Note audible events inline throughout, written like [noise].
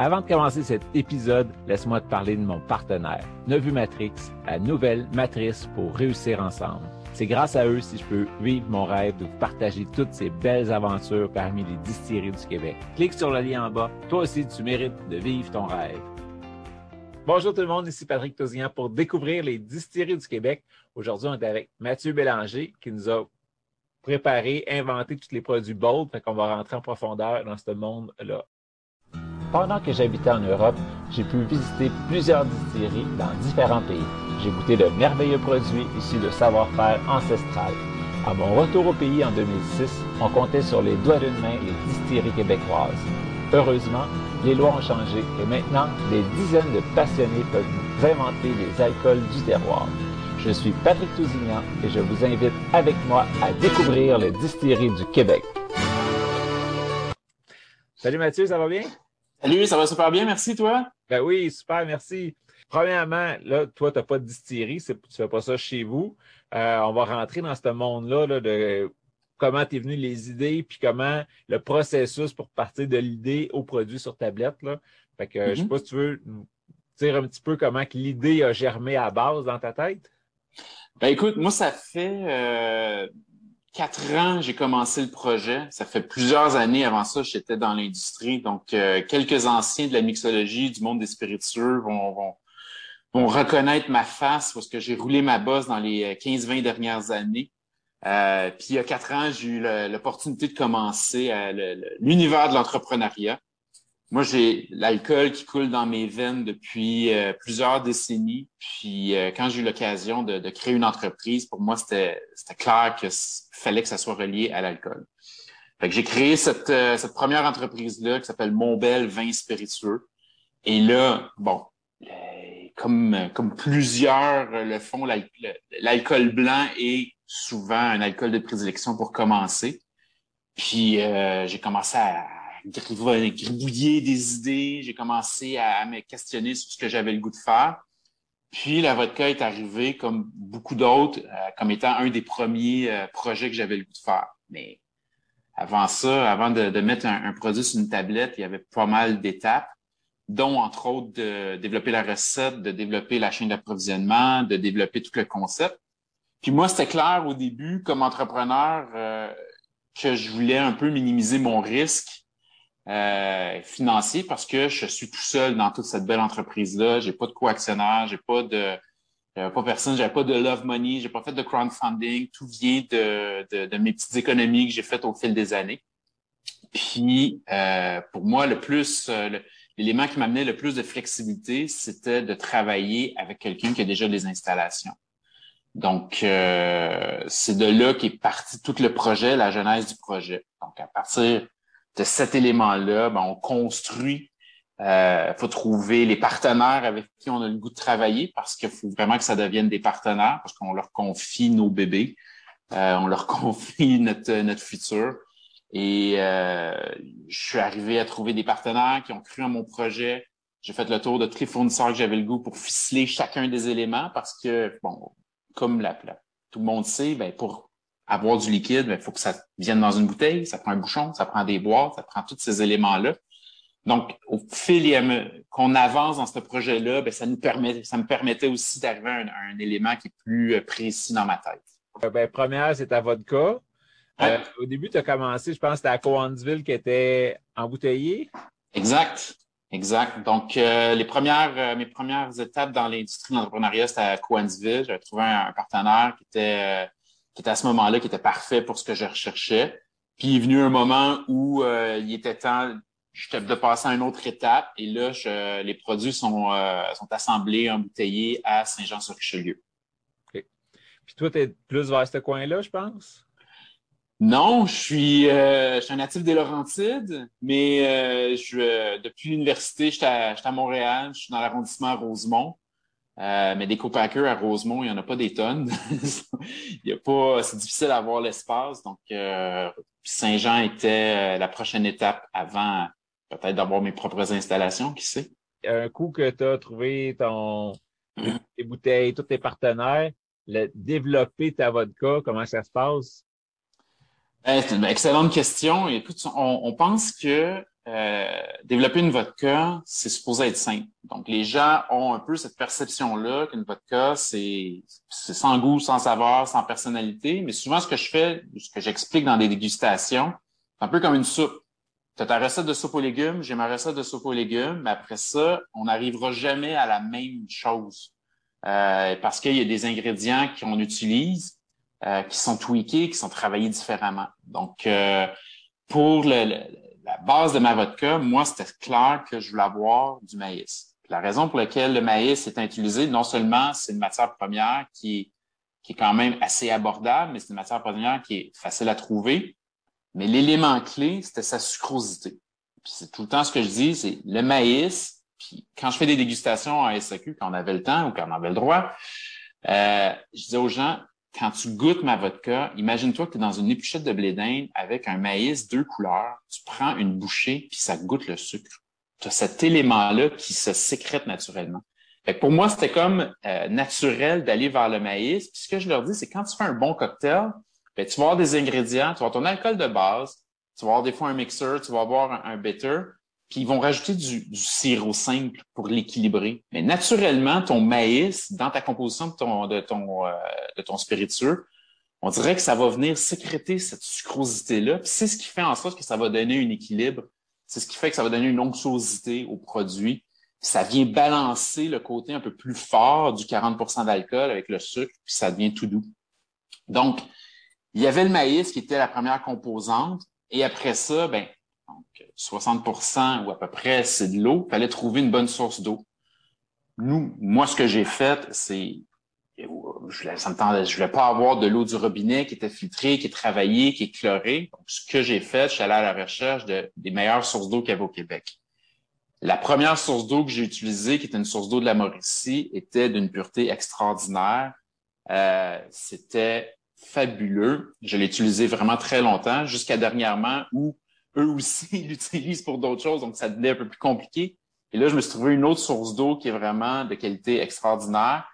Avant de commencer cet épisode, laisse-moi te parler de mon partenaire, Nevu Matrix, la nouvelle matrice pour réussir ensemble. C'est grâce à eux si je peux vivre mon rêve de vous partager toutes ces belles aventures parmi les distilleries du Québec. Clique sur le lien en bas. Toi aussi, tu mérites de vivre ton rêve. Bonjour tout le monde, ici Patrick Tosignan pour découvrir les distilleries du Québec. Aujourd'hui, on est avec Mathieu Bélanger qui nous a préparé, inventé tous les produits Bold. Fait qu'on va rentrer en profondeur dans ce monde-là. Pendant que j'habitais en Europe, j'ai pu visiter plusieurs distilleries dans différents pays. J'ai goûté de merveilleux produits issus de savoir-faire ancestral. À mon retour au pays en 2006, on comptait sur les doigts d'une main les distilleries québécoises. Heureusement, les lois ont changé et maintenant, des dizaines de passionnés peuvent inventer les alcools du terroir. Je suis Patrick Tousignan et je vous invite avec moi à découvrir les distilleries du Québec. Salut Mathieu, ça va bien? Salut, ça va super bien, merci toi. Ben oui, super, merci. Premièrement, là, toi, tu n'as pas de distillerie, tu ne fais pas ça chez vous. Euh, on va rentrer dans ce monde-là là, de comment t'es venu les idées, puis comment le processus pour partir de l'idée au produit sur tablette. Là. Fait que, je sais Mhm. pas si tu veux nous dire un petit peu comment que l'idée a germé à base dans ta tête. Ben écoute, moi, ça fait euh, quatre ans j'ai commencé le projet. Ça fait plusieurs années avant ça, j'étais dans l'industrie. Donc, euh, quelques anciens de la mixologie, du monde des spiritueux vont, reconnaître ma face parce que j'ai roulé ma bosse dans les 15-20 dernières années. Euh, puis il y a quatre ans, j'ai eu l'opportunité de commencer euh, l'univers de l'entrepreneuriat. Moi, j'ai l'alcool qui coule dans mes veines depuis euh, plusieurs décennies. Puis euh, quand j'ai eu l'occasion de, de créer une entreprise, pour moi, c'était clair qu'il fallait que ça soit relié à l'alcool. Fait que j'ai créé cette, euh, cette première entreprise-là qui s'appelle Montbel Vin Spiritueux. Et là, bon, euh, comme, comme plusieurs le font, l'al- l'alcool blanc est souvent un alcool de prédilection pour commencer. Puis j'ai commencé à gribouiller des idées, j'ai commencé à, me questionner sur ce que j'avais le goût de faire. Puis la vodka est arrivée, comme beaucoup d'autres, euh, comme étant un des premiers euh, projets que j'avais le goût de faire. Mais avant ça, avant de, mettre un, un produit sur une tablette, il y avait pas mal d'étapes, dont entre autres de développer la recette, de développer la chaîne d'approvisionnement, de développer tout le concept. Puis moi, c'était clair au début, comme entrepreneur, euh, que je voulais un peu minimiser mon risque euh, financier parce que je suis tout seul dans toute cette belle entreprise-là. J'ai pas de co-actionnaire, j'ai pas de j'avais pas personne, j'avais pas de love money, j'ai pas fait de crowdfunding. Tout vient de, de, mes petites économies que j'ai faites au fil des années. Puis euh, pour moi, le plus euh, l'élément qui m'amenait le plus de flexibilité, c'était de travailler avec quelqu'un qui a déjà des installations. Donc, euh, c'est de là qu'est parti tout le projet, la genèse du projet. Donc, à partir de cet élément-là, ben, on construit. Il faut trouver les partenaires avec qui on a le goût de travailler parce qu'il faut vraiment que ça devienne des partenaires parce qu'on leur confie nos bébés, euh, on leur [laughs] confie notre, notre futur. Et euh, je suis arrivé à trouver des partenaires qui ont cru en mon projet. J'ai fait le tour de tous les fournisseurs que j'avais le goût pour ficeler chacun des éléments parce que, bon, comme la- tout le monde sait, ben, pour avoir du liquide, il faut que ça vienne dans une bouteille, ça prend un bouchon, ça prend des boîtes, ça prend tous ces éléments-là. Donc, au fil qu'on avance dans ce projet-là, ben, ça nous permet, ça me permettait aussi d'arriver à un, à un élément qui est plus euh, précis dans ma tête. Euh, ben, première, c'est ta vodka. Euh, au début, tu as commencé, je pense, c'était à Cowansville qui était embouteillé. Exact. Exact. Donc, euh, les premières, euh, mes premières étapes dans l'industrie de l'entrepreneuriat, c'était à Cowansville. J'avais trouvé un, un partenaire qui était, euh, qui était à ce moment-là, qui était parfait pour ce que je recherchais. Puis il est venu un moment où euh, il était temps de passer à une autre étape. Et là, je- les produits sont, euh, sont assemblés, embouteillés à Saint-Jean-sur-Richelieu. Puis toi, tu es plus vers ce coin-là, je pense? Non, je suis, euh, je suis un natif des Laurentides, mais euh, je, depuis l'université, j'étais à, à, Montréal, je suis dans l'arrondissement Rosemont. Euh, mais des copackers à Rosemont, il n'y en a pas des tonnes. [laughs] il y a pas, c'est difficile d'avoir l'espace. Donc, euh, Saint-Jean était la prochaine étape avant peut-être d'avoir mes propres installations, qui sait? Un coup que tu as trouvé ton, tes bouteilles, tous tes partenaires, le, développer ta vodka, comment ça se passe? Eh, c'est une excellente question. Écoute, on, on pense que euh, développer une vodka, c'est supposé être simple. Donc, les gens ont un peu cette perception-là qu'une vodka, c'est sans goût, sans saveur, sans personnalité. Mais souvent, ce que je fais, ce que j'explique dans des dégustations, c'est un peu comme une soupe. Tu as ta recette de soupe aux légumes, j'ai ma recette de soupe aux légumes, mais après ça, on n'arrivera jamais à la même chose. Euh, parce qu'il y a des ingrédients qu'on utilise euh, qui sont tweakés, qui sont travaillés différemment. Donc, euh, pour le, la base de ma vodka, moi, c'était clair que je voulais avoir du maïs. La raison pour laquelle le maïs est utilisé, non seulement c'est une matière première qui est, qui est quand même assez abordable, mais c'est une matière première qui est facile à trouver. Mais l'élément clé, c'était sa sucrosité. Puis c'est tout le temps ce que je dis, c'est le maïs. Puis quand je fais des dégustations en SAQ, quand on avait le temps ou quand on avait le droit, euh, je disais aux gens, quand tu goûtes ma vodka, imagine-toi que tu dans une épluchette de blé d'Inde avec un maïs deux couleurs. Tu prends une bouchée puis ça goûte le sucre. Tu as cet élément-là qui se sécrète naturellement. Fait pour moi, c'était comme euh, naturel d'aller vers le maïs. Puis ce que je leur dis, c'est quand tu fais un bon cocktail, ben, tu vas avoir des ingrédients, tu vas avoir ton alcool de base, tu vas avoir des fois un mixeur, tu vas avoir un bitter, puis ils vont rajouter du, du sirop simple pour l'équilibrer. Mais naturellement, ton maïs, dans ta composition de ton, de ton, euh, de ton spiritueux, on dirait que ça va venir sécréter cette sucrosité-là. Puis c'est ce qui fait en sorte que ça va donner un équilibre. C'est ce qui fait que ça va donner une onctuosité au produit. ça vient balancer le côté un peu plus fort du 40% d'alcool avec le sucre, puis ça devient tout doux. Donc, il y avait le maïs qui était la première composante. Et après ça, ben, 60% ou à peu près, c'est de l'eau. Il fallait trouver une bonne source d'eau. Nous, moi, ce que j'ai fait, c'est je ne voulais pas avoir de l'eau du robinet qui était filtrée, qui est travaillée, qui est chlorée. Donc, ce que j'ai fait, je suis allé à la recherche de, des meilleures sources d'eau qu'il y avait au Québec. La première source d'eau que j'ai utilisée, qui était une source d'eau de la Mauricie, était d'une pureté extraordinaire. Euh, C'était fabuleux. Je l'ai utilisé vraiment très longtemps, jusqu'à dernièrement où eux aussi [laughs] l'utilisent pour d'autres choses, donc ça devenait un peu plus compliqué. Et là, je me suis trouvé une autre source d'eau qui est vraiment de qualité extraordinaire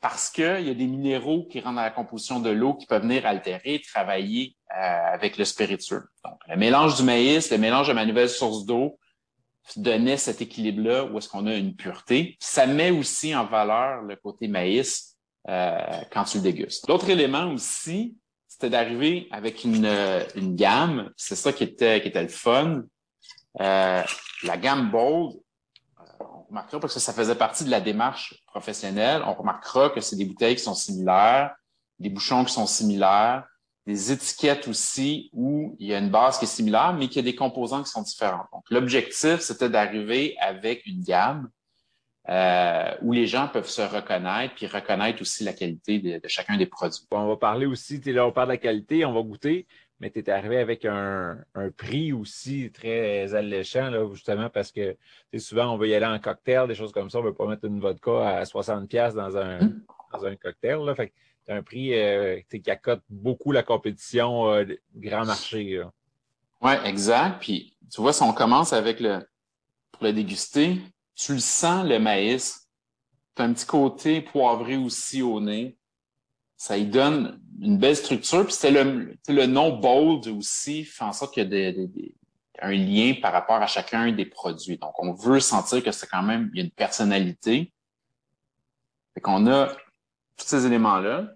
parce qu'il y a des minéraux qui rentrent dans la composition de l'eau qui peuvent venir altérer, travailler euh, avec le spiritueux. Donc, le mélange du maïs, le mélange de ma nouvelle source d'eau donnait cet équilibre-là où est-ce qu'on a une pureté. Ça met aussi en valeur le côté maïs euh, quand tu le dégustes. L'autre élément aussi, c'était d'arriver avec une, euh, une gamme. C'est ça qui était, qui était le fun. Euh, la gamme Bold, euh, on remarquera parce que ça faisait partie de la démarche professionnelle, on remarquera que c'est des bouteilles qui sont similaires, des bouchons qui sont similaires, des étiquettes aussi où il y a une base qui est similaire, mais qu'il y a des composants qui sont différents. Donc, l'objectif, c'était d'arriver avec une gamme euh, où les gens peuvent se reconnaître puis reconnaître aussi la qualité de, chacun des produits. on va parler aussi, tu là, on parle de la qualité, on va goûter, mais tu es arrivé avec un, un, prix aussi très alléchant, là, justement, parce que souvent, on veut y aller en cocktail, des choses comme ça, on ne veut pas mettre une vodka à 60$ dans un, mmh. dans un cocktail. Là. Fait tu as un prix euh, qui accote beaucoup la compétition euh, grand marché. Oui, exact. Puis tu vois, si on commence avec le pour le déguster, tu le sens, le maïs. Tu as un petit côté poivré aussi au nez. Ça y donne une belle structure. Puis c'est le, le nom bold aussi fait en sorte qu'il y a des, un lien par rapport à chacun des produits. Donc, on veut sentir que c'est quand même, il y a une personnalité. Fait qu'on a tous ces éléments-là.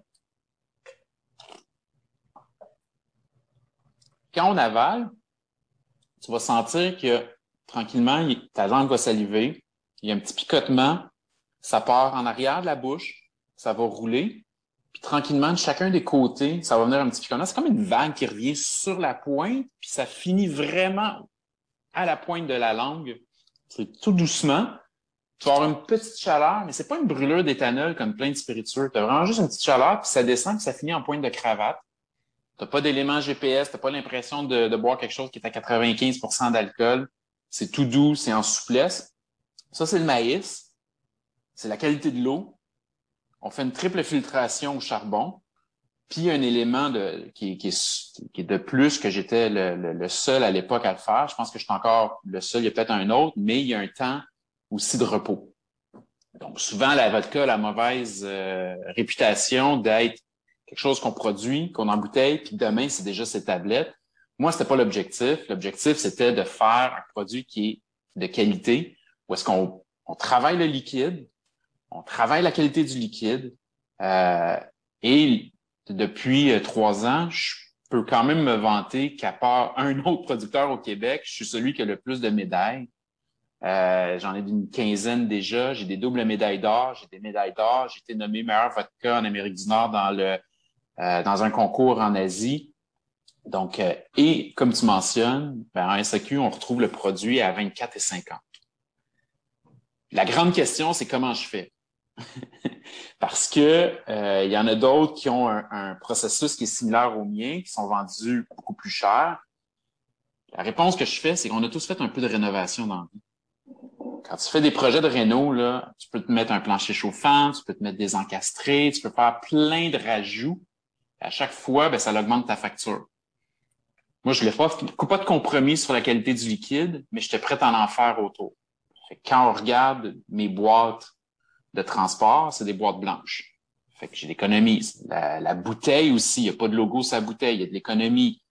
Quand on avale, tu vas sentir que tranquillement, ta langue va saliver, il y a un petit picotement, ça part en arrière de la bouche, ça va rouler, puis tranquillement, de chacun des côtés, ça va venir un petit picotement. C'est comme une vague qui revient sur la pointe, puis ça finit vraiment à la pointe de la langue. C'est tout doucement. Tu vas avoir une petite chaleur, mais c'est pas une brûlure d'éthanol comme plein de spiritueux. Tu as vraiment juste une petite chaleur, puis ça descend, puis ça finit en pointe de cravate. Tu n'as pas d'éléments GPS, tu n'as pas l'impression de, boire quelque chose qui est à 95% d'alcool. C'est tout doux, c'est en souplesse. Ça, c'est le maïs. C'est la qualité de l'eau. On fait une triple filtration au charbon. Puis un élément de, qui, qui, est, de plus que j'étais le, seul à l'époque à le faire. Je pense que je suis encore le seul. Il y a peut-être un autre, mais il y a un temps aussi de repos. Donc souvent, la vodka a la mauvaise euh, réputation d'être quelque chose qu'on produit, qu'on embouteille, puis demain, c'est déjà ses tablettes. Moi, c'était pas l'objectif. L'objectif, c'était de faire un produit qui est de qualité, où est-ce qu'on on travaille le liquide, on travaille la qualité du liquide, euh, et depuis euh, trois ans, je peux quand même me vanter qu'à part [laughs] un autre producteur au Québec, je suis celui qui a le plus de médailles. Euh, J'en ai une quinzaine déjà. J'ai des doubles médailles d'or. J'ai des médailles d'or. J'ai été nommé meilleur vodka en Amérique du Nord dans le euh, dans un concours en Asie. Donc, euh, et comme tu mentionnes, ben, en SAQ, on retrouve le produit à 24 et 50. La grande question, c'est comment je fais? [laughs] Parce que euh, il y en a d'autres qui ont un, processus qui est similaire au mien, qui sont vendus beaucoup plus cher. La réponse que je fais, c'est qu'on a tous fait un peu de rénovation dans la vie. Quand tu fais des projets de réno, là, tu peux te mettre un plancher chauffant, tu peux te mettre des encastrés, tu peux faire plein de rajouts. À chaque fois, ben, ça augmente ta facture. Moi, je ne pas, pas de compromis sur la qualité du liquide, mais j'étais prêt à en faire autour. Quand on regarde mes boîtes de transport, c'est des boîtes blanches. Fait que j'ai l'économie. La, la, bouteille aussi, il n'y a pas de logo sur la bouteille, il y a de l'économie.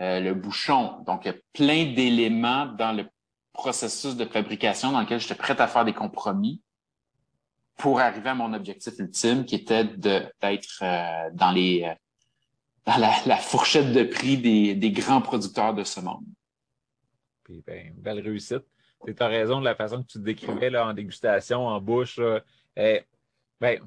Euh, le bouchon. Donc, il y a plein d'éléments dans le processus de fabrication dans lequel j'étais prêt à faire des compromis pour arriver à mon objectif ultime qui était d'être euh, dans les euh, dans la, fourchette de prix des, des, grands producteurs de ce monde. Puis, ben, belle réussite. Tu as raison de la façon que tu te décrivais là, en dégustation, en bouche. Eh, ben,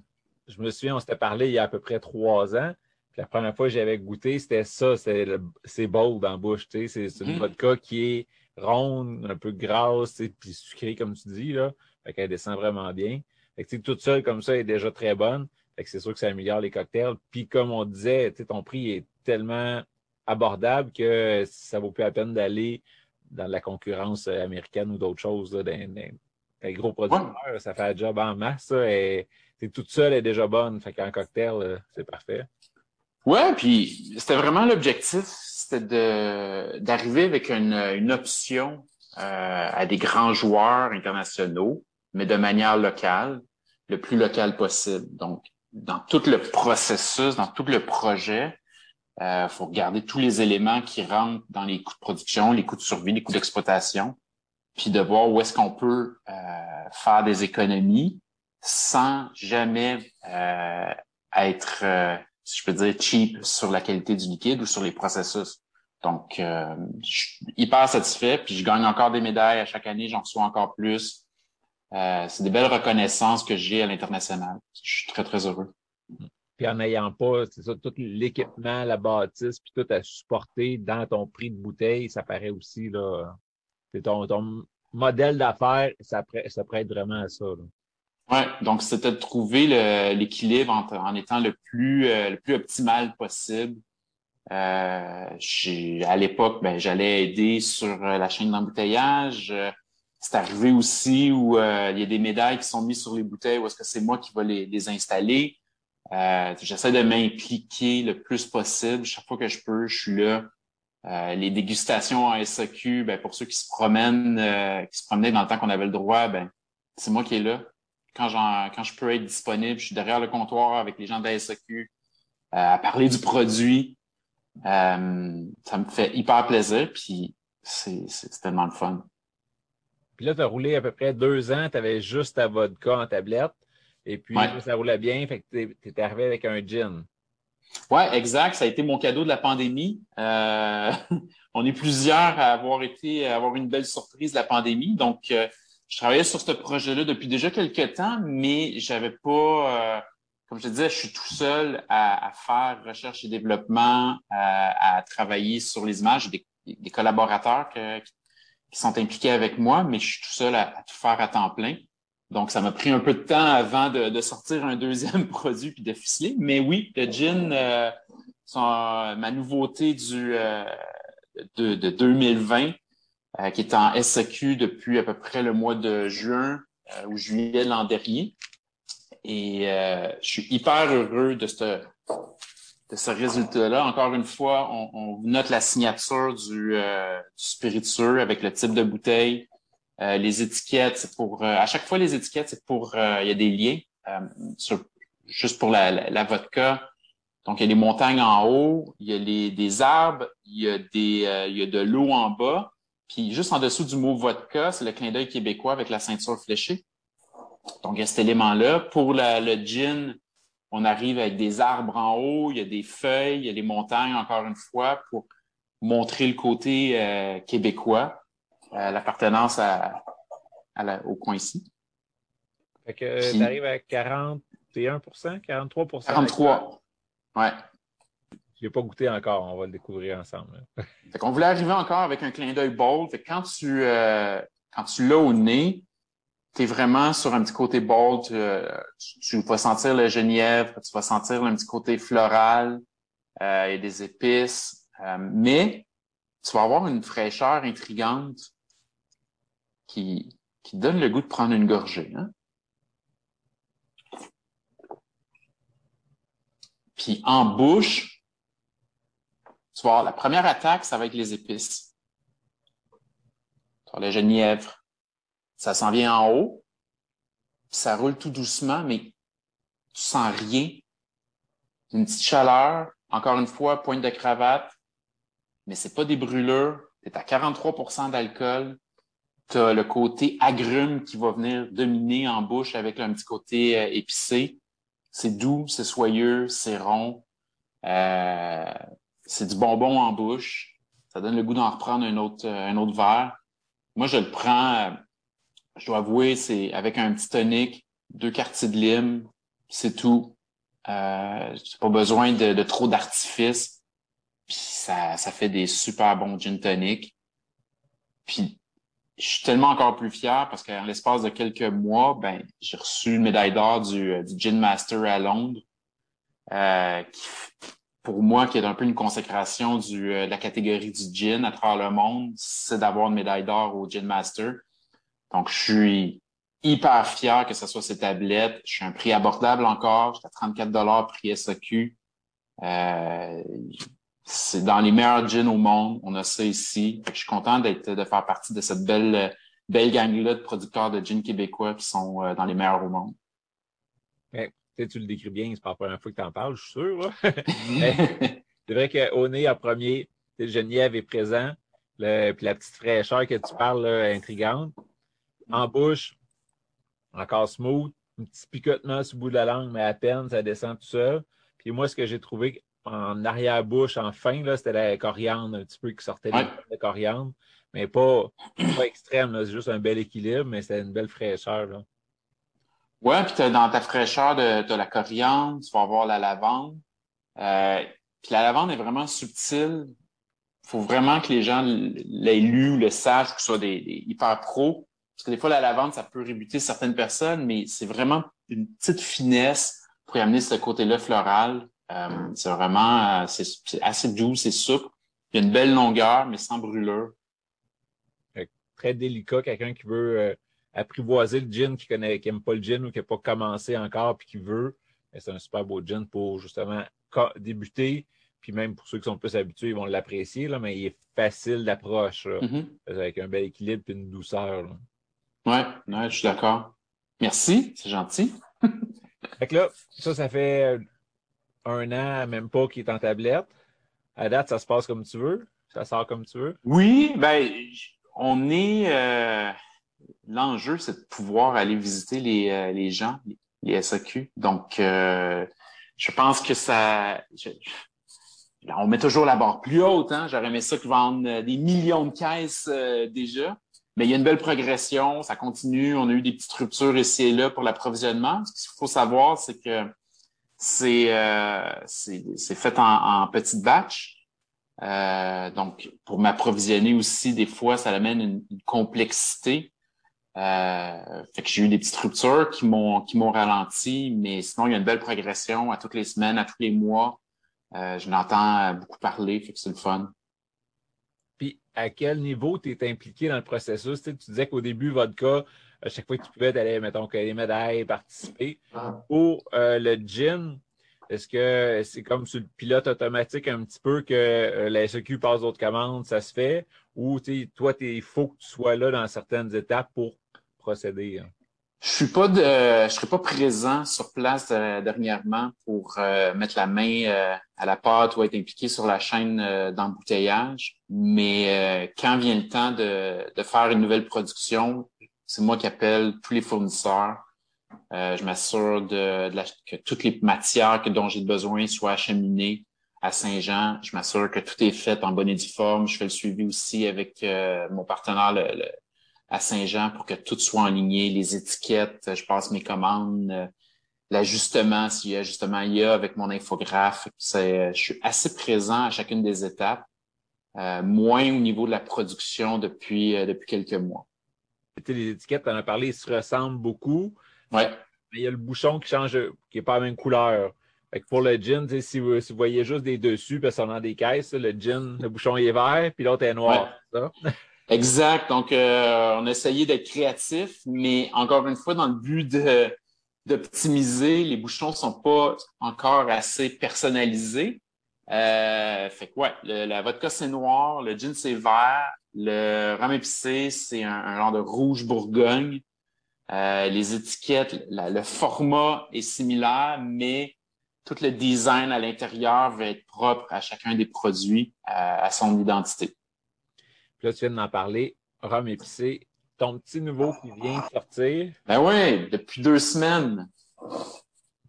je me souviens, on s'était parlé il y a à peu près trois ans. Puis la première fois que j'avais goûté, c'était ça, c'est bold en bouche. C'est une mmh. vodka qui est ronde, un peu grasse, puis sucrée, comme tu dis. Là. Fait qu'elle descend vraiment bien. Fait que toute seule comme ça, elle est déjà très bonne. Fait que c'est sûr que ça améliore les cocktails. Puis comme on disait, ton prix est tellement abordable que ça vaut plus la peine d'aller dans la concurrence américaine ou d'autres choses, là, gros producteur, ça fait un job en masse. et c'est toute seule est déjà bonne. Fait qu'en cocktail, euh, c'est parfait. Ouais, puis c'était vraiment l'objectif, c'était d'arriver avec une, option euh, à des grands joueurs internationaux, mais de manière locale, le plus local possible. Donc, dans tout le processus, dans tout le projet, il euh, faut regarder tous les éléments qui rentrent dans les coûts de production, les coûts de survie, les coûts d'exploitation, puis de voir où est-ce qu'on peut euh, faire des économies sans jamais euh, être, euh, si je peux dire, cheap sur la qualité du liquide ou sur les processus. Donc, je suis hyper satisfait, puis je gagne encore des médailles à chaque année, j'en reçois encore plus. c'est des belles reconnaissances que j'ai à l'international. Je suis très, très heureux. Puis en n'ayant pas, c'est ça, tout l'équipement, la bâtisse, puis tout à supporter dans ton prix de bouteille, ça paraît aussi là, ton, modèle d'affaires, ça, prête vraiment à ça. Oui, donc c'était de trouver l'équilibre en étant le plus, euh, le plus optimal possible. Euh, à l'époque, ben, j'allais aider sur euh, la chaîne d'embouteillage. C'est arrivé aussi où il y a des médailles qui sont mises sur les bouteilles ou est-ce que c'est moi qui vais les, les installer. J'essaie de m'impliquer le plus possible. Chaque fois que je peux, je suis là. Euh, les dégustations en SAQ, ben, pour ceux qui se promènent, euh, qui se promenaient dans le temps qu'on avait le droit, ben, c'est moi qui est là. Quand, quand je peux être disponible, je suis derrière le comptoir avec les gens de la SAQ euh, à parler du produit. ça me fait hyper plaisir, puis c'est tellement le fun. Puis là, tu as roulé à peu près deux ans, tu avais juste ta vodka en tablette, et puis ça roulait bien, fait que tu es arrivé avec un gin. Oui, exact. Ça a été mon cadeau de la pandémie. Euh, [laughs] on est plusieurs à avoir été, à avoir une belle surprise de la pandémie. Donc, euh, je travaillais sur ce projet-là depuis déjà quelques temps, mais j'avais pas, euh, comme je te disais, je suis tout seul à, faire recherche et développement, à, travailler sur les images. J'ai des, collaborateurs qui sont impliqués avec moi, mais je suis tout seul à tout faire à temps plein. Donc, ça m'a pris un peu de temps avant de, sortir un deuxième [laughs] produit puis de ficeler. Mais oui, le gin, euh, ma nouveauté du de, de 2020, qui est en SAQ depuis à peu près le mois de juin ou juillet l'an dernier. Et je suis hyper heureux de ce de ce résultat-là. Encore une fois, on, on, note la signature du, euh, du, spiritueux avec le type de bouteille. Euh, les étiquettes, c'est pour euh, à chaque fois les étiquettes, c'est pour euh, il y a des liens juste pour la, vodka. Donc il y a des montagnes en haut, il y a les, des arbres, il y a y a de l'eau en bas. Puis juste en dessous du mot vodka, c'est le clin d'œil québécois avec la ceinture fléchée. Donc il y a cet élément-là. Pour la, le gin, on arrive avec des arbres en haut, il y a des feuilles, il y a des montagnes, encore une fois, pour montrer le côté québécois, euh, l'appartenance à, au coin ici. Fait que tu arrives à 41% 43% 43 Ouais. Je n'ai pas goûté encore, on va le découvrir ensemble. [laughs] fait qu'on voulait arriver encore avec un clin d'œil bold. Fait quand tu, euh, quand tu l'as au nez, tu es vraiment sur un petit côté bold. Euh, tu, vas sentir le genièvre, tu vas sentir un petit côté floral euh, et des épices. Euh, mais tu vas avoir une fraîcheur intrigante qui, donne le goût de prendre une gorgée. Hein? Puis en bouche, tu avoir la première attaque, ça va être les épices. Tu le genièvre, ça s'en vient en haut, ça roule tout doucement, mais tu sens rien. Une petite chaleur, encore une fois, pointe de cravate, mais c'est pas des brûlures. Tu es à 43% d'alcool. Tu as le côté agrume qui va venir dominer en bouche avec un petit côté euh, épicé. C'est doux, c'est soyeux, c'est rond. Euh, c'est du bonbon en bouche. Ça donne le goût d'en reprendre un autre, euh, un autre verre. Moi, je le prends je dois avouer, c'est avec un petit tonic, deux quartiers de lime, c'est tout. Euh, pas besoin de, trop d'artifice. Puis ça, ça fait des super bons gin tonic. Puis je suis tellement encore plus fier parce qu'en l'espace de quelques mois, ben j'ai reçu une médaille d'or du, euh, du Gin Master à Londres. Euh, pour moi, qui est un peu une consécration du, euh, de la catégorie du gin à travers le monde, c'est d'avoir une médaille d'or au Gin Master. Donc, je suis hyper fier que ce soit ces tablettes. Je suis un prix abordable encore. J'étais à 34 dollars prix SAQ. Euh, c'est dans les meilleurs jeans au monde. On a ça ici. je suis content d'être de faire partie de cette belle belle gang-là de producteurs de jeans québécois qui sont euh, dans les meilleurs au monde. tu le décris bien, c'est pas la première fois que tu en parles, je suis sûr. [laughs] c'est vrai qu'au nez, en premier, Geneviève est présent. Le, puis la petite fraîcheur que tu parles, là, intrigante en bouche, encore smooth, un petit picotement sur le bout de la langue, mais à peine, ça descend tout seul. Puis moi, ce que j'ai trouvé en arrière-bouche, en fin, là, c'était la coriandre, un petit peu qui sortait de coriandre, mais pas, pas extrême, c'est juste un bel équilibre, mais c'est une belle fraîcheur. Là. Ouais, puis dans ta fraîcheur de, la coriandre, tu vas avoir la lavande. Euh, puis la lavande est vraiment subtile. Il faut vraiment que les gens l'aient lu, le sachent, que ce soit des, des hyper pros. Parce que des fois, la lavande, ça peut rébuter certaines personnes, mais c'est vraiment une petite finesse pour y amener ce côté-là floral. Euh, c'est vraiment euh, c'est assez doux, c'est souple. Il y a une belle longueur, mais sans brûlure. Très délicat, quelqu'un qui veut euh, apprivoiser le gin, qui connaît, qui aime pas le gin ou qui n'a pas commencé encore puis qui veut. C'est un super beau gin pour justement débuter. Puis même pour ceux qui sont plus habitués, ils vont l'apprécier, là, mais il est facile d'approche. Mm-hmm. Avec un bel équilibre et une douceur. Ouais, je suis d'accord. Merci, c'est gentil. [laughs] fait que là, ça, ça fait un an, même pas, qu'il est en tablette. À date, ça se passe comme tu veux? Ça sort comme tu veux? Oui, ben, on est. Euh, L'enjeu, c'est de pouvoir aller visiter les, euh, les gens, les SAQ. Donc, euh, je pense que ça. on met toujours la barre plus haute. Hein? J'aurais aimé ça que vendre des millions de caisses euh, déjà. Mais il y a une belle progression, ça continue. On a eu des petites ruptures ici et là pour l'approvisionnement. Ce qu'il faut savoir, c'est que c'est euh, fait en, en petites batches. Euh, donc, pour m'approvisionner aussi, des fois, ça amène une, complexité. Euh, fait que j'ai eu des petites ruptures qui m'ont qui m'ont ralenti, mais sinon, il y a une belle progression à toutes les semaines, à tous les mois. je l'entends beaucoup parler, fait que c'est le fun. Puis, à quel niveau tu es impliqué dans le processus? Tu, disais qu'au début, cas, à chaque fois que tu pouvais, aller, mettons, que les médailles, participer. Ah. Pour le gin, est-ce que c'est comme sur le pilote automatique un petit peu que euh, la SEQ passe d'autres commandes, ça se fait? Ou toi, il faut que tu sois là dans certaines étapes pour procéder? Hein? Je suis pas de, je serai pas présent sur place euh, dernièrement pour euh, mettre la main à la pâte ou être impliqué sur la chaîne d'embouteillage. Mais quand vient le temps de, de faire une nouvelle production, c'est moi qui appelle tous les fournisseurs euh, je m'assure de, que toutes les matières que, dont j'ai besoin soient acheminées à Saint-Jean. Je m'assure que tout est fait en bonne et due forme. Je fais le suivi aussi avec euh, mon partenaire à Saint-Jean pour que tout soit aligné, les étiquettes, je passe mes commandes, euh, l'ajustement, s'il y a il y a avec mon infographe. je suis assez présent à chacune des étapes, moins au niveau de la production depuis, depuis quelques mois. Les étiquettes, on en a parlé, se ressemblent beaucoup. Ouais. Mais il y a le bouchon qui change, qui n'est pas la même couleur. pour le gin, si vous, si vous, voyez juste des dessus, parce qu'on a des caisses, le gin, le bouchon est vert, puis l'autre est noir. [laughs] exact. Donc, euh, on a essayé d'être créatif, mais encore une fois, dans le but de d'optimiser, les bouchons ne sont pas encore assez personnalisés. Euh, fait que ouais, la vodka c'est noir, le gin c'est vert, le rhum épicé c'est un, un genre de rouge Bourgogne. Euh, les étiquettes, le format est similaire, mais tout le design à l'intérieur va être propre à chacun des produits, euh, à son identité. Puis là, tu viens de m'en parler, rhum épicé, ton petit nouveau qui vient de sortir. Ben oui, depuis deux semaines.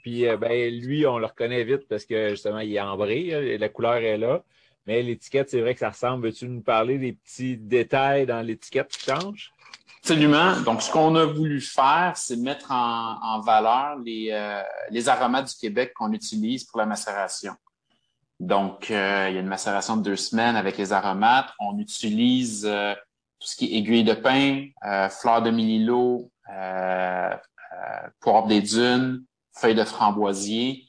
Puis euh, ben, lui, on le reconnaît vite parce que justement, il est ambré, la couleur est là. Mais l'étiquette, c'est vrai que ça ressemble. Veux-tu nous parler des petits détails dans l'étiquette qui changent? Absolument. Donc, ce qu'on a voulu faire, c'est mettre en, valeur les, euh, les aromates du Québec qu'on utilise pour la macération. Donc, euh, il y a une macération de deux semaines avec les aromates. On utilise euh, tout ce qui est aiguille de pin, fleurs de mélilo, poivre des dunes, feuilles de framboisier.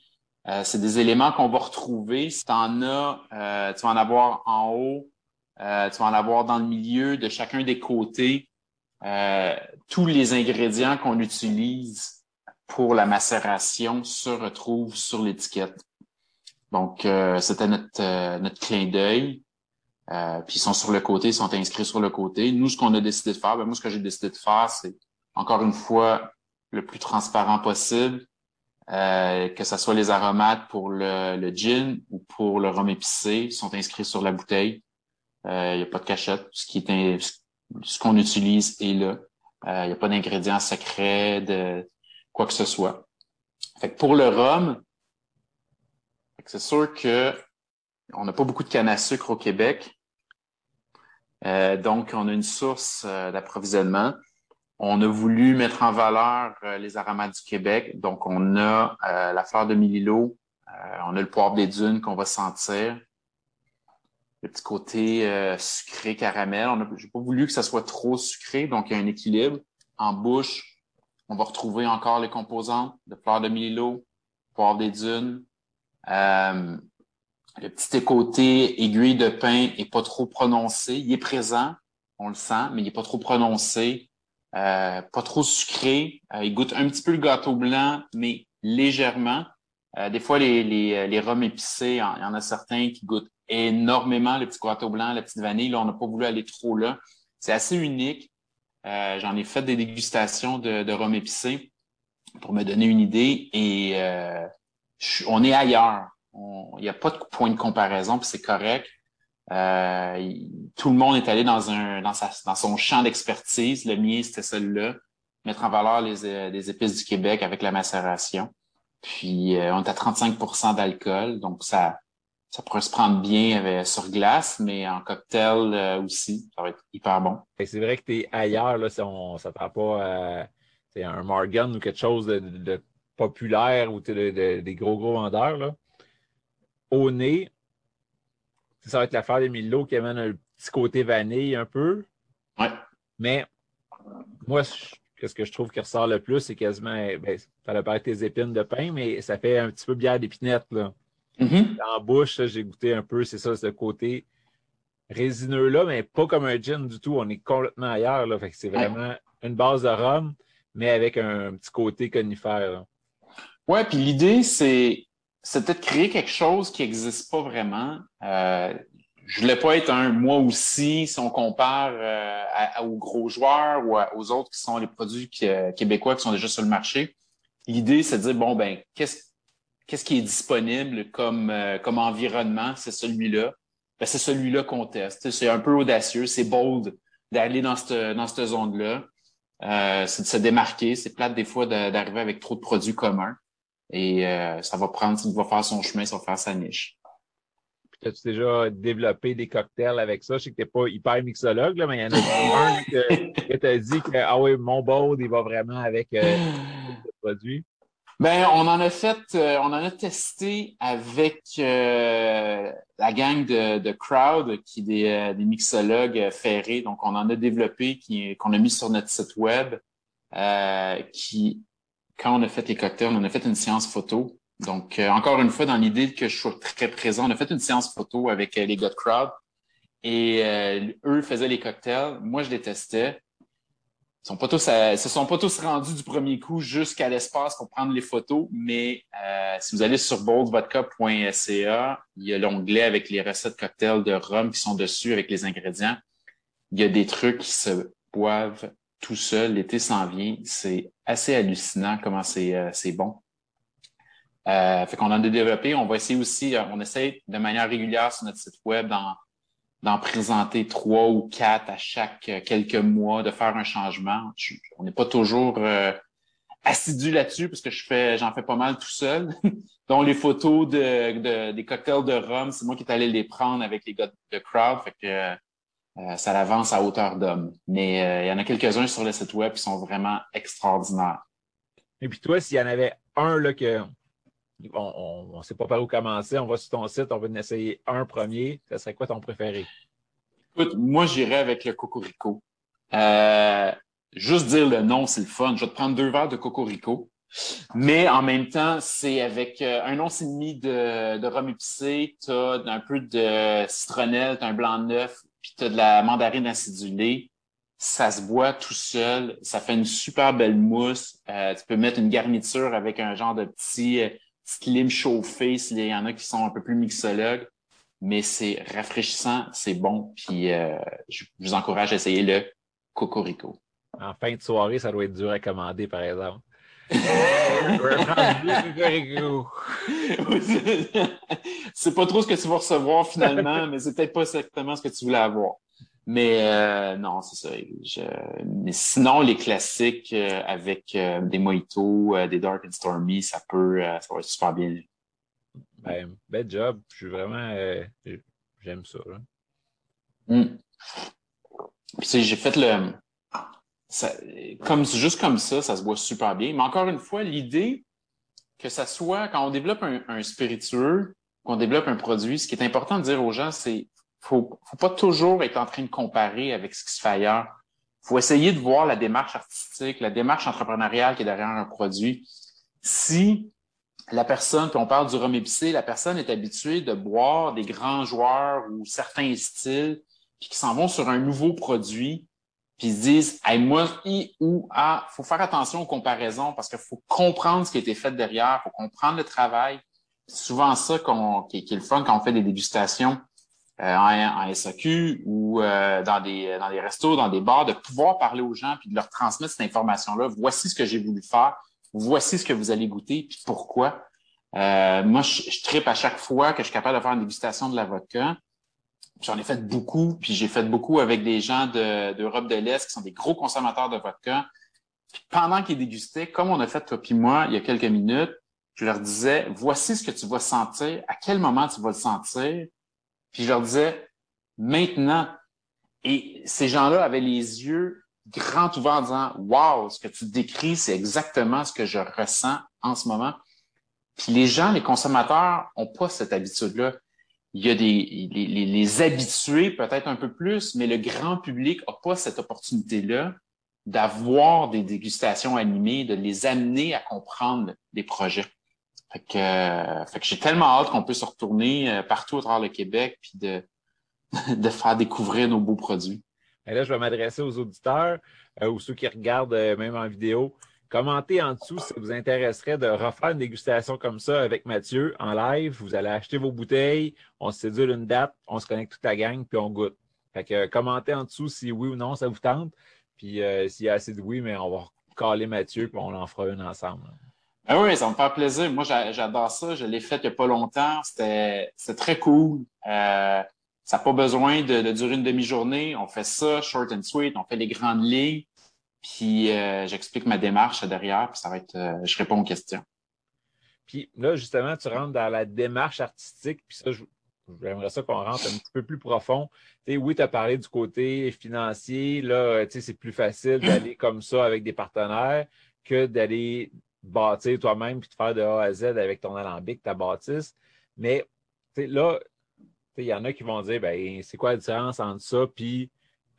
c'est des éléments qu'on va retrouver. Si tu en as, tu vas en avoir en haut, tu vas en avoir dans le milieu de chacun des côtés. Euh, tous les ingrédients qu'on utilise pour la macération se retrouvent sur l'étiquette. Donc, euh, c'était notre, euh, notre clin d'œil. puis ils sont sur le côté, ils sont inscrits sur le côté. Nous, ce qu'on a décidé de faire, ben moi, ce que j'ai décidé de faire, c'est encore une fois le plus transparent possible, que ce soit les aromates pour le, le, gin ou pour le rhum épicé, sont inscrits sur la bouteille. Il n'y a pas de cachette. Ce qui est, ce qu'on utilise est là. Il euh, n'y a pas d'ingrédients secrets, de quoi que ce soit. Fait pour le rhum, c'est sûr que on n'a pas beaucoup de canne à sucre au Québec. Euh, donc, on a une source euh, d'approvisionnement. On a voulu mettre en valeur les aromates du Québec. Donc, on a la fleur de Mililo, on a le poivre des dunes qu'on va sentir le petit côté euh, sucré caramel. On j'ai pas voulu que ça soit trop sucré, donc il y a un équilibre. En bouche, on va retrouver encore les composantes de fleurs de milo, poivre des dunes. Euh, le petit côté aiguille de pain est pas trop prononcé. Il est présent, on le sent, mais il est pas trop prononcé. Euh, pas trop sucré. il goûte un petit peu le gâteau blanc, mais légèrement. des fois, les, les, les rhums épicés, il y en a certains qui goûtent énormément le petit gâteau blanc, la petite vanille. Là, on n'a pas voulu aller trop là. C'est assez unique. Euh, j'en ai fait des dégustations de, de rhum épicé pour me donner une idée et euh, on est ailleurs. Il n'y a pas de point de comparaison, puis c'est correct. Euh, tout le monde est allé dans un dans, sa, dans son champ d'expertise. Le mien, c'était celui-là. Mettre en valeur les, les, épices du Québec avec la macération. Puis on est à 35% d'alcool, donc ça ça pourrait se prendre bien euh, sur glace, mais en cocktail euh, aussi, ça va être hyper bon. C'est vrai que tu es ailleurs, là, si on s'attend pas à un Morgan ou quelque chose de, populaire ou des gros, gros vendeurs. Là. Au nez, ça va être l'affaire des Milo qui amène un petit côté vanille un peu. Ouais. Mais moi, ce que je trouve qui ressort le plus, c'est quasiment, ben, ça va paraître tes épines de pain, mais ça fait un petit peu bière d'épinette, là. Mm-hmm. En bouche, j'ai goûté un peu, c'est ça, ce côté résineux-là, mais pas comme un gin du tout. On est complètement ailleurs. Là. Fait que c'est vraiment une base de rhum, mais avec un, petit côté conifère. Oui, puis l'idée, c'est peut-être créer quelque chose qui n'existe pas vraiment. Euh, je voulais pas être un moi aussi, si on compare euh, aux gros joueurs ou aux autres qui sont les produits euh, québécois qui sont déjà sur le marché. L'idée, c'est de dire, bon, ben, qu'est-ce qu'est-ce qui est disponible comme, euh, comme environnement? C'est celui-là. Ben, c'est celui-là qu'on teste. C'est un peu audacieux, c'est bold d'aller dans cette, dans cette zone-là. Euh, c'est de se démarquer. C'est plate des fois d'arriver avec trop de produits communs. Et ça va prendre, ça va faire son chemin, ça va faire sa niche. As-tu déjà développé des cocktails avec ça? Je sais que tu n'es pas hyper mixologue, là, mais il y en a un que, tu as dit que ah oui, mon bold, il va vraiment avec euh, ce produit. Ben, on en a fait, euh, on en a testé avec euh, la gang de, de, Crowd, qui est des, des, mixologues ferrés. Donc, on en a développé, qu'on a mis sur notre site web, qui, quand on a fait les cocktails, on a fait une séance photo. Donc, euh, encore une fois, dans l'idée que je sois très présent, on a fait une séance photo avec euh, les gars de Crowd et euh, eux faisaient les cocktails. Moi, je les testais. Ils sont pas se sont pas tous rendus du premier coup jusqu'à l'espace pour prendre les photos, mais si vous allez sur boldvodka.ca, il y a l'onglet avec les recettes cocktails de rhum qui sont dessus avec les ingrédients. Il y a des trucs qui se boivent tout seuls. L'été s'en vient. C'est assez hallucinant comment c'est bon. Euh, fait qu'on a développé. On va essayer aussi, euh, on essaie de manière régulière sur notre site web d'en présenter trois ou quatre à chaque euh, quelques mois, de faire un changement. on n'est pas toujours euh, assidu là-dessus parce que je fais, j'en fais pas mal tout seul. [laughs] Donc les photos de, des cocktails de rhum, c'est moi qui est allé les prendre avec les gars de crowd. Fait que ça l'avance à hauteur d'homme. Mais il y en a quelques-uns sur le site web qui sont vraiment extraordinaires. Et puis toi, s'il y en avait un là que on ne sait pas par où commencer, on va sur ton site, on va en essayer un premier. Ce serait quoi ton préféré? Écoute, moi, j'irais avec le Cocorico. Euh, juste dire le nom, c'est le fun. Je vais te prendre deux verres de Cocorico. Mais en même temps, c'est avec euh, un once et demi de, de rhum épicé, tu as un peu de citronnelle, tu as un blanc neuf, puis tu as de la mandarine acidulée. Ça se boit tout seul. Ça fait une super belle mousse. Euh, tu peux mettre une garniture avec un genre de petit slim chauffé s'il y en a qui sont un peu plus mixologues. Mais c'est rafraîchissant, c'est bon. Puis euh, je vous encourage à essayer le Cocorico. En fin de soirée, ça doit être dur à commander, par exemple. C'est pas trop ce que tu vas recevoir finalement, mais c'est peut-être pas exactement ce que tu voulais avoir. Mais euh, non, c'est ça. Mais sinon, les classiques euh, avec euh, des mojitos, des dark and stormy, ça peut, ça va être super bien. Ben, bel job. Je suis vraiment, j'aime ça. Mm. Puis j'ai fait le, ça, comme juste comme ça, ça se voit super bien. Mais encore une fois, l'idée que ça soit quand on développe un, un spiritueux, qu'on développe un produit, ce qui est important de dire aux gens, c'est faut, faut pas toujours être en train de comparer avec ce qui se fait ailleurs. faut essayer de voir la démarche artistique, la démarche entrepreneuriale qui est derrière un produit. Si la personne, puis on parle du rhum épicé, la personne est habituée de boire des grands joueurs ou certains styles, puis qui s'en vont sur un nouveau produit, puis ils se disent hey, moi, I ou A, faut faire attention aux comparaisons parce qu'il faut comprendre ce qui a été fait derrière, faut comprendre le travail. C'est souvent ça qu'on, qui, est le fun quand on fait des dégustations. Euh, en, SAQ ou euh, dans des dans des restos, dans des bars, de pouvoir parler aux gens puis de leur transmettre cette information-là. Voici ce que j'ai voulu faire. Voici ce que vous allez goûter puis pourquoi. Euh, moi, je, je tripe à chaque fois que je suis capable de faire une dégustation de la vodka. J'en ai fait beaucoup, puis j'ai fait beaucoup avec des gens d'Europe de, l'Est qui sont des gros consommateurs de vodka. Puis pendant qu'ils dégustaient, comme on a fait toi puis moi il y a quelques minutes, je leur disais voici ce que tu vas sentir, à quel moment tu vas le sentir, puis je leur disais, maintenant, et ces gens-là avaient les yeux grands ouverts en disant, wow, ce que tu décris, c'est exactement ce que je ressens en ce moment. Puis les gens, les consommateurs, ont pas cette habitude-là. Il y a des les, les, habitués peut-être un peu plus, mais le grand public n'a pas cette opportunité-là d'avoir des dégustations animées, de les amener à comprendre les projets. Fait que, fait que j'ai tellement hâte qu'on puisse se retourner partout à travers le Québec puis de, [laughs] de faire découvrir nos beaux produits. Et là, je vais m'adresser aux auditeurs ou ceux qui regardent même en vidéo. Commentez en dessous si ça vous intéresserait de refaire une dégustation comme ça avec Mathieu en live. Vous allez acheter vos bouteilles, on se sédule une date, on se connecte toute la gang, puis on goûte. Fait que commentez en dessous si oui ou non ça vous tente. Puis euh, s'il y a assez de oui, mais on va caler Mathieu, puis on en fera une ensemble. Ah oui, ça me fait plaisir. Moi, j'adore ça. Je l'ai fait il n'y a pas longtemps. C'était très cool. Euh, ça n'a pas besoin de, de durer une demi-journée. On fait ça, short and sweet. On fait les grandes lignes. Puis euh, j'explique ma démarche derrière, puis ça va être, euh, je réponds aux questions. Puis là, justement, tu rentres dans la démarche artistique, puis ça, j'aimerais ça qu'on rentre un petit peu plus profond. Tu sais, oui, tu as parlé du côté financier, là, tu sais, c'est plus facile d'aller [clears throat] comme ça avec des partenaires que d'aller bâtir toi-même puis de faire de A à Z avec ton alambic, ta bâtisse. Mais là, il y en a qui vont dire, ben, c'est quoi la différence entre ça puis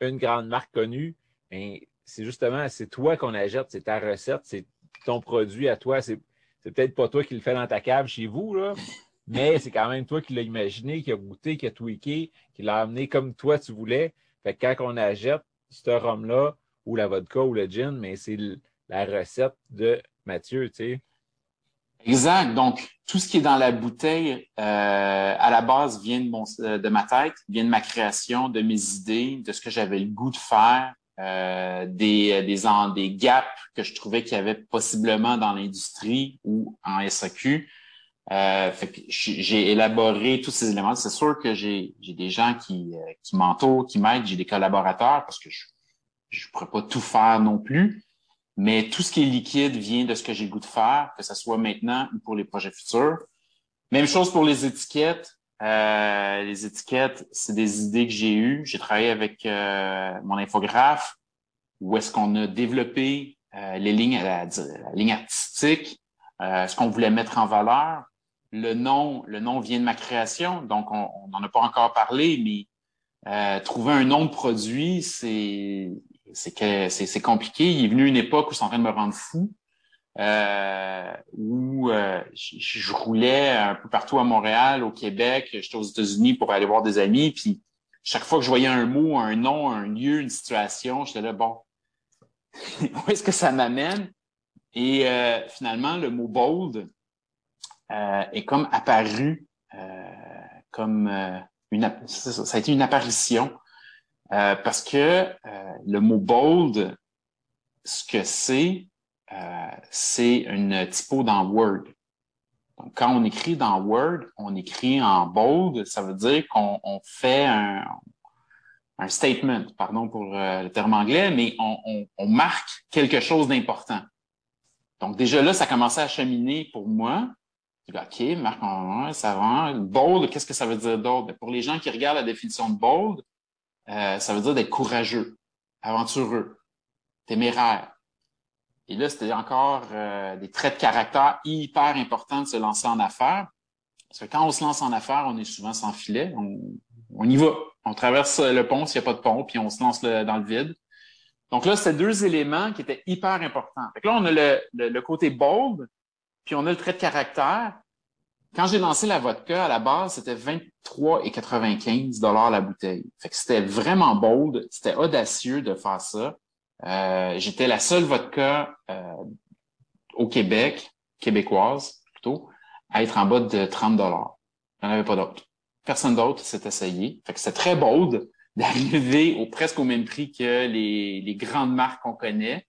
une grande marque connue? Ben, c'est justement, c'est toi qu'on achète, c'est ta recette, c'est ton produit à toi. C'est, peut-être pas toi qui le fais dans ta cave chez vous, là, [laughs] mais c'est quand même toi qui l'as imaginé, qui a goûté, qui a tweaké, qui l'a amené comme toi tu voulais. Fait que quand on achète ce rhum-là, ou la vodka ou le gin, mais c'est la recette de Mathieu, tu sais. Exact. Donc, tout ce qui est dans la bouteille, euh, à la base, vient de, mon, de ma tête, vient de ma création, de mes idées, de ce que j'avais le goût de faire, euh, des, des, des gaps que je trouvais qu'il y avait possiblement dans l'industrie ou en SAQ. Euh, j'ai élaboré tous ces éléments. C'est sûr que j'ai des gens qui, euh, qui m'entourent, qui m'aident, j'ai des collaborateurs parce que je ne pourrais pas tout faire non plus. Mais tout ce qui est liquide vient de ce que j'ai le goût de faire, que ce soit maintenant ou pour les projets futurs. Même chose pour les étiquettes. Euh, les étiquettes, c'est des idées que j'ai eues. J'ai travaillé avec euh, mon infographe où est-ce qu'on a développé euh, les lignes, la, la ligne artistique, ce qu'on voulait mettre en valeur. Le nom, le nom vient de ma création, donc on n'en a pas encore parlé, mais trouver un nom de produit, c'est c'est c'est compliqué. Il est venu une époque où c'est en train de me rendre fou euh, où euh, je, roulais un peu partout à Montréal, au Québec, j'étais aux États-Unis pour aller voir des amis, puis chaque fois que je voyais un mot, un nom, un lieu, une situation, j'étais là, bon, [laughs] où est-ce que ça m'amène? Et euh, finalement, le mot bold est comme apparu comme une ça, a été une apparition parce que le mot bold, ce que c'est, c'est une typo dans Word. Donc, quand on écrit dans Word, on écrit en bold, ça veut dire qu'on fait un, un, statement, pardon pour euh, le terme anglais, mais on, on, marque quelque chose d'important. Donc, déjà là, ça commençait à cheminer pour moi. OK, marque en ça va. Bold, qu'est-ce que ça veut dire d'autre? Pour les gens qui regardent la définition de bold, euh, ça veut dire d'être courageux, aventureux, téméraire. Et là, c'était encore euh, des traits de caractère hyper importants de se lancer en affaires. Parce que quand on se lance en affaires, on est souvent sans filet. On, y va. On traverse le pont s'il n'y a pas de pont, puis on se lance dans le vide. Donc là, c'est deux éléments qui étaient hyper importants. Fait là, on a le, côté bold, puis on a le trait de caractère. Quand j'ai lancé la vodka, à la base, c'était 23,95 la bouteille. C'était vraiment bold, c'était audacieux de faire ça. Euh, j'étais la seule vodka euh, au Québec, québécoise plutôt, à être en bas de 30 dollars. Il n'y en avait pas d'autres. Personne d'autre s'est essayé. Fait que c'est très bold [laughs] d'arriver presque au même prix que les, grandes marques qu'on connaît.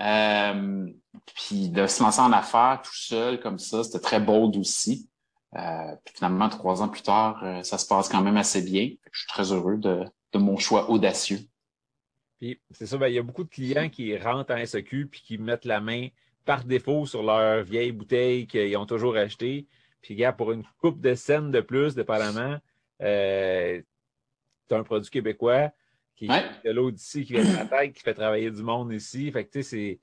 Euh, puis de se lancer en affaires tout seul comme ça, c'était très bold aussi. Euh, puis finalement, trois ans plus tard, ça se passe quand même assez bien. je suis très heureux de mon choix audacieux. Puis c'est ça, ben, il y a beaucoup de clients qui rentrent en SEQ puis qui mettent la main par défaut sur leur vieille bouteille qu'ils ont toujours achetée. Puis, gars, pour une coupe de scène de plus, dépendamment, euh, tu as un produit québécois qui est de l'autre ici, qui vient de la tête, qui fait travailler du monde ici. Fait que, tu sais, c'est.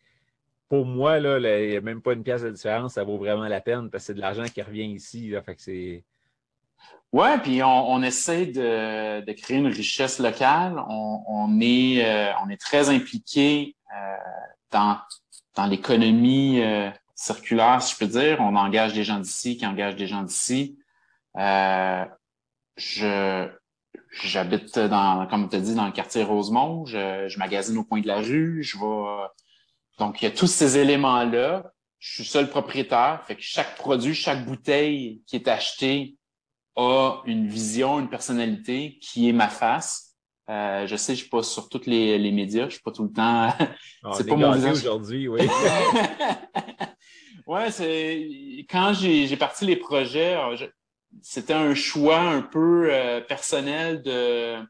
Pour moi, là, il n'y a même pas une pièce de différence, ça vaut vraiment la peine parce que c'est de l'argent qui revient ici. Là, fait que c'est. Ouais, puis on, on essaie de, de, créer une richesse locale. On, on est, euh, on est très impliqué euh, dans, dans l'économie euh, circulaire, si je peux dire. On engage des gens d'ici qui engagent des gens d'ici. Euh, je j'habite dans, comme tu as dit, dans le quartier Rosemont. Je, je magasine au coin de la rue. Je vais. Donc, il y a tous ces éléments-là. Je suis seul propriétaire. Fait que chaque produit, chaque bouteille qui est achetée a une vision, une personnalité qui est ma face. Euh, je sais, je suis pas sur tous les, les médias, je suis pas tout le temps. [laughs] Ah, c'est pas mon visage aujourd'hui, oui. [laughs] ouais, c'est quand j'ai parti les projets, c'était un choix un peu euh, personnel de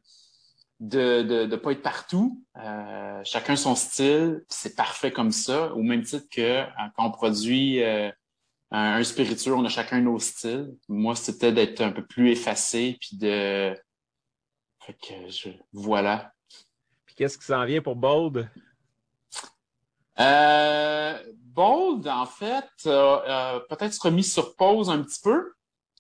de de, de pas être partout. Euh, chacun son style, c'est parfait comme ça. Au même titre que euh, quand on produit euh, un, spiritueux, on a chacun nos styles. Moi, c'était d'être un peu plus effacé, puis de... Fait que je... Voilà. Puis qu'est-ce qui s'en vient pour Bold? Euh, Bold, en fait, euh, peut-être sera mis sur pause un petit peu,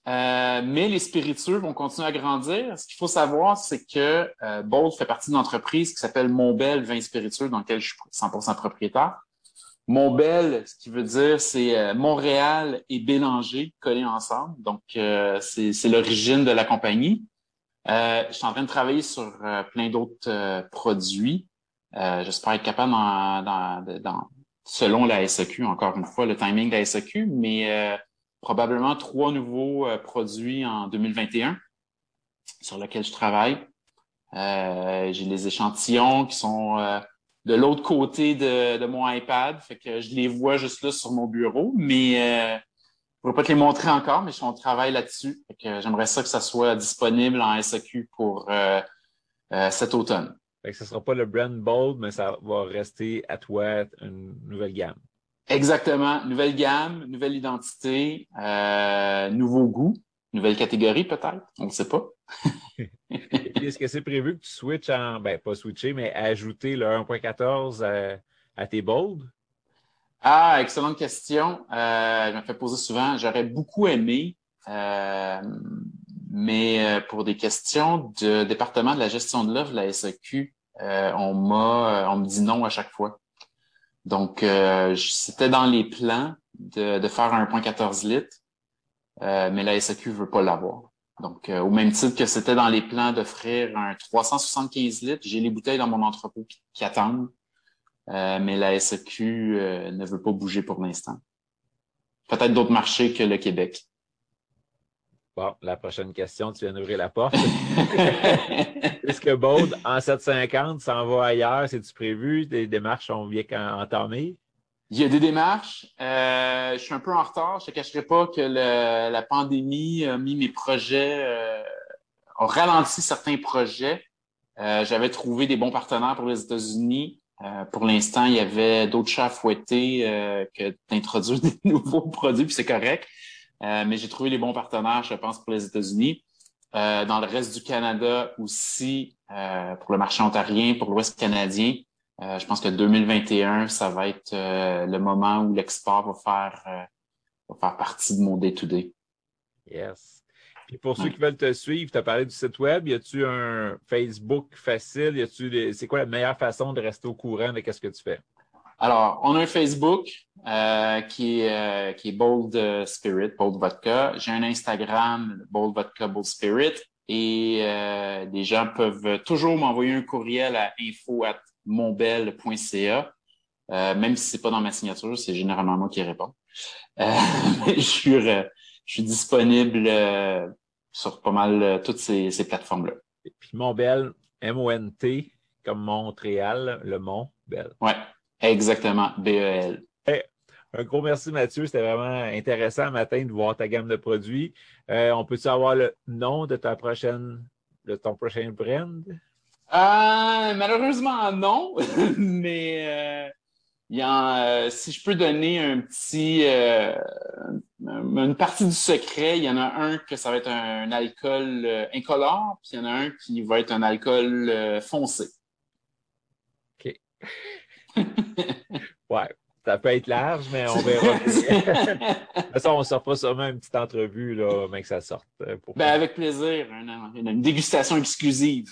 euh, mais les spiritueux vont continuer à grandir. Ce qu'il faut savoir, c'est que euh, Bold fait partie d'une entreprise qui s'appelle Montbel Vin Spiritueux, dans laquelle je suis 100% propriétaire. Montbel, ce qui veut dire, c'est euh, Montréal et Bélanger collés ensemble. Donc, euh, c'est l'origine de la compagnie. Euh, je suis en train de travailler sur plein d'autres produits. J'espère être capable, dans, selon la SEQ, encore une fois, le timing de la SEQ, mais probablement trois nouveaux produits en 2021 sur lesquels je travaille. J'ai les échantillons qui sont de l'autre côté de, de, mon iPad. Fait que je les vois juste là sur mon bureau, mais euh, je ne pourrais pas te les montrer encore, mais je suis en travail là-dessus. Fait que j'aimerais ça que ça soit disponible en SAQ pour euh, euh, cet automne. Fait que ce ne sera pas le brand bold, mais ça va rester à toi une nouvelle gamme. Exactement. Nouvelle gamme, nouvelle identité, euh, nouveau goût, nouvelle catégorie peut-être, on ne sait pas. Est-ce que c'est prévu que tu switches en, ben pas switcher, mais ajouter le 1.14 à, tes bold? Ah, excellente question. Euh, je me fais poser souvent. J'aurais beaucoup aimé, euh, mais euh, pour des questions de département de la gestion de l'œuvre, la SAQ, euh, on m'a, on me dit non à chaque fois. Donc, c'était dans les plans de, faire un 1.14 litres, mais la SAQ veut pas l'avoir. Donc, euh, au même titre que c'était dans les plans d'offrir un 375 litres, j'ai les bouteilles dans mon entrepôt qui, attendent, euh, mais la SEQ euh, ne veut pas bouger pour l'instant. Peut-être d'autres marchés que le Québec. Bon, la prochaine question, tu viens d'ouvrir la porte. [laughs] Est-ce que Baud, en 750, s'en va ailleurs? C'est-tu prévu? Des démarches sont bien entamées? Il y a des démarches. Euh, je suis un peu en retard. Je ne cacherai pas que le, la pandémie a mis mes projets, euh, a ralenti certains projets. Euh, J'avais trouvé des bons partenaires pour les États-Unis. Euh, pour l'instant, il y avait d'autres chats à fouetter euh, que d'introduire [laughs] des nouveaux produits, puis c'est correct. Euh, mais j'ai trouvé les bons partenaires, je pense, pour les États-Unis. dans le reste du Canada aussi, pour le marché ontarien, pour l'Ouest canadien. Euh, je pense que 2021, ça va être euh, le moment où l'export va faire, euh, va faire partie de mon day-to-day. Yes. Puis pour ceux qui veulent te suivre, tu as parlé du site web. Y a-tu un Facebook facile? Y a-tu c'est quoi la meilleure façon de rester au courant de ce que tu fais? Alors, on a un Facebook qui est qui est Bold Spirit, Bold Vodka. J'ai un Instagram, Bold Vodka, Bold Spirit. Et les gens peuvent toujours m'envoyer un courriel à info monbel.ca. Euh, même si c'est pas dans ma signature, c'est généralement moi qui réponds. Euh, [laughs] je, suis, euh, je suis disponible euh, sur pas mal toutes ces, ces plateformes-là. Et puis Montbel, M-O-N-T, comme Montréal, le Mont Bel. Oui, exactement, B-E-L. un gros merci Mathieu, c'était vraiment intéressant matin de voir ta gamme de produits. on peut savoir le nom de ta prochaine, de ton prochain brand? Euh, malheureusement, non. [laughs] Mais euh, euh, si je peux donner un petit, une partie du secret, il y en a un que ça va être un, alcool incolore, puis il y en a un qui va être un alcool foncé. OK. [laughs] ouais. Ça peut être large, mais on verra. [laughs] de toute façon, on sort pas sûrement une petite entrevue, là, mais que ça sorte. ben, avec plaisir. une dégustation exclusive.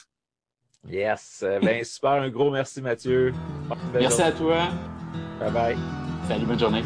Yes. Ben, super. Un gros merci, Mathieu. Merci à toi. Bye bye. Salut, bonne journée.